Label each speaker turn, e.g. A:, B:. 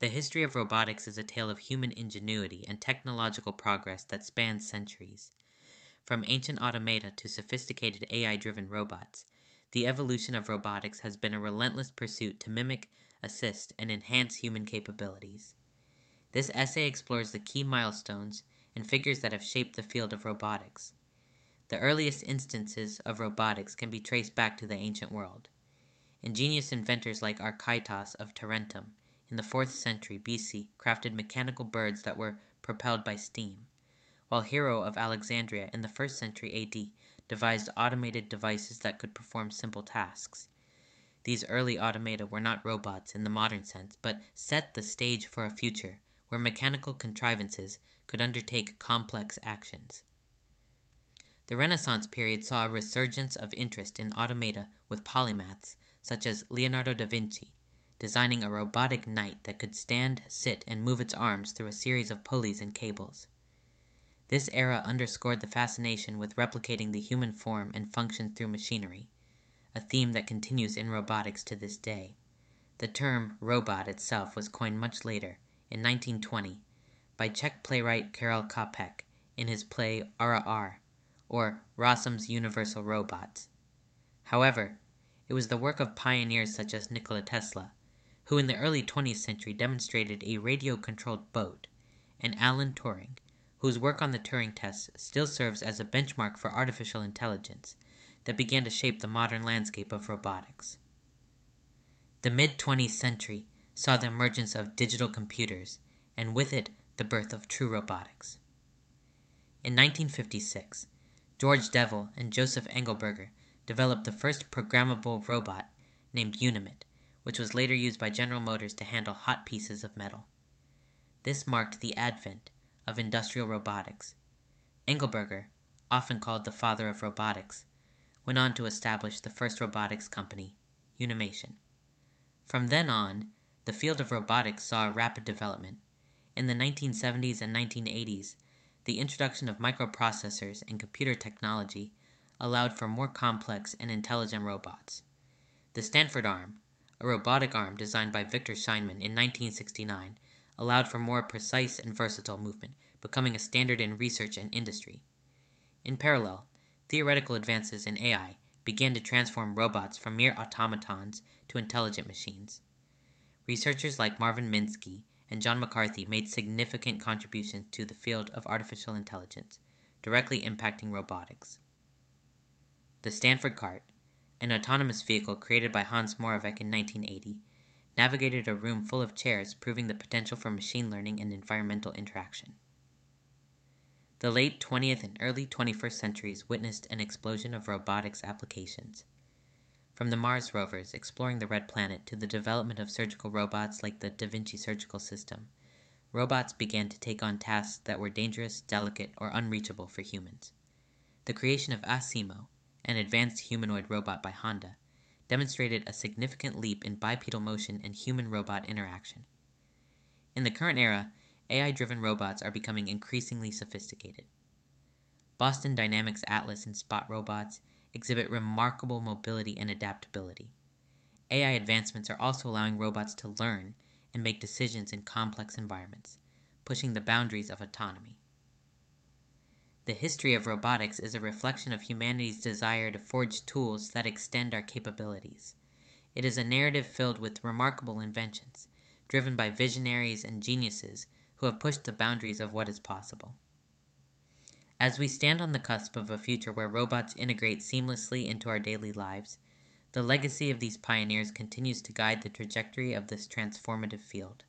A: The history of robotics is a tale of human ingenuity and technological progress that spans centuries. From ancient automata to sophisticated AI driven robots, the evolution of robotics has been a relentless pursuit to mimic, assist, and enhance human capabilities. This essay explores the key milestones and figures that have shaped the field of robotics. The earliest instances of robotics can be traced back to the ancient world. Ingenious inventors like Archytas of Tarentum in the 4th century BC crafted mechanical birds that were propelled by steam, while Hero of Alexandria in the 1st century AD devised automated devices that could perform simple tasks. These early automata were not robots in the modern sense, but set the stage for a future where mechanical contrivances could undertake complex actions. The Renaissance period saw a resurgence of interest in automata with polymaths such as Leonardo da Vinci, designing a robotic knight that could stand, sit, and move its arms through a series of pulleys and cables. This era underscored the fascination with replicating the human form and function through machinery, a theme that continues in robotics to this day. The term robot itself was coined much later, in 1920, by Czech playwright Karel Čapek in his play R.R., or Rossum's Universal Robots. However, it was the work of pioneers such as Nikola Tesla who in the early 20th century demonstrated a radio controlled boat, and Alan Turing, whose work on the Turing test still serves as a benchmark for artificial intelligence, that began to shape the modern landscape of robotics. The mid 20th century saw the emergence of digital computers, and with it, the birth of true robotics. In 1956, George Devol and Joseph Engelberger developed the first programmable robot named Unimate which was later used by General Motors to handle hot pieces of metal. This marked the advent of industrial robotics. Engelberger, often called the father of robotics, went on to establish the first robotics company, Unimation. From then on, the field of robotics saw rapid development. In the 1970s and 1980s, the introduction of microprocessors and computer technology allowed for more complex and intelligent robots. The Stanford arm, a robotic arm designed by Victor Scheinman in 1969, allowed for more precise and versatile movement, becoming a standard in research and industry. In parallel, theoretical advances in AI began to transform robots from mere automatons to intelligent machines. Researchers like Marvin Minsky and John McCarthy made significant contributions to the field of artificial intelligence, directly impacting robotics. The Stanford Cart, an autonomous vehicle created by Hans Moravec in 1980, navigated a room full of chairs, proving the potential for machine learning and environmental interaction. The late 20th and early 21st centuries witnessed an explosion of robotics applications. From the Mars rovers exploring the Red Planet to the development of surgical robots like the Da Vinci surgical system, robots began to take on tasks that were dangerous, delicate, or unreachable for humans. The creation of Asimo, an advanced humanoid robot by Honda, demonstrated a significant leap in bipedal motion and human robot interaction. In the current era, AI driven robots are becoming increasingly sophisticated. Boston Dynamics Atlas and Spot robots exhibit remarkable mobility and adaptability. AI advancements are also allowing robots to learn and make decisions in complex environments, pushing the boundaries of autonomy. The history of robotics is a reflection of humanity's desire to forge tools that extend our capabilities. It is a narrative filled with remarkable inventions, driven by visionaries and geniuses who have pushed the boundaries of what is possible. As we stand on the cusp of a future where robots integrate seamlessly into our daily lives, the legacy of these pioneers continues to guide the trajectory of this transformative field.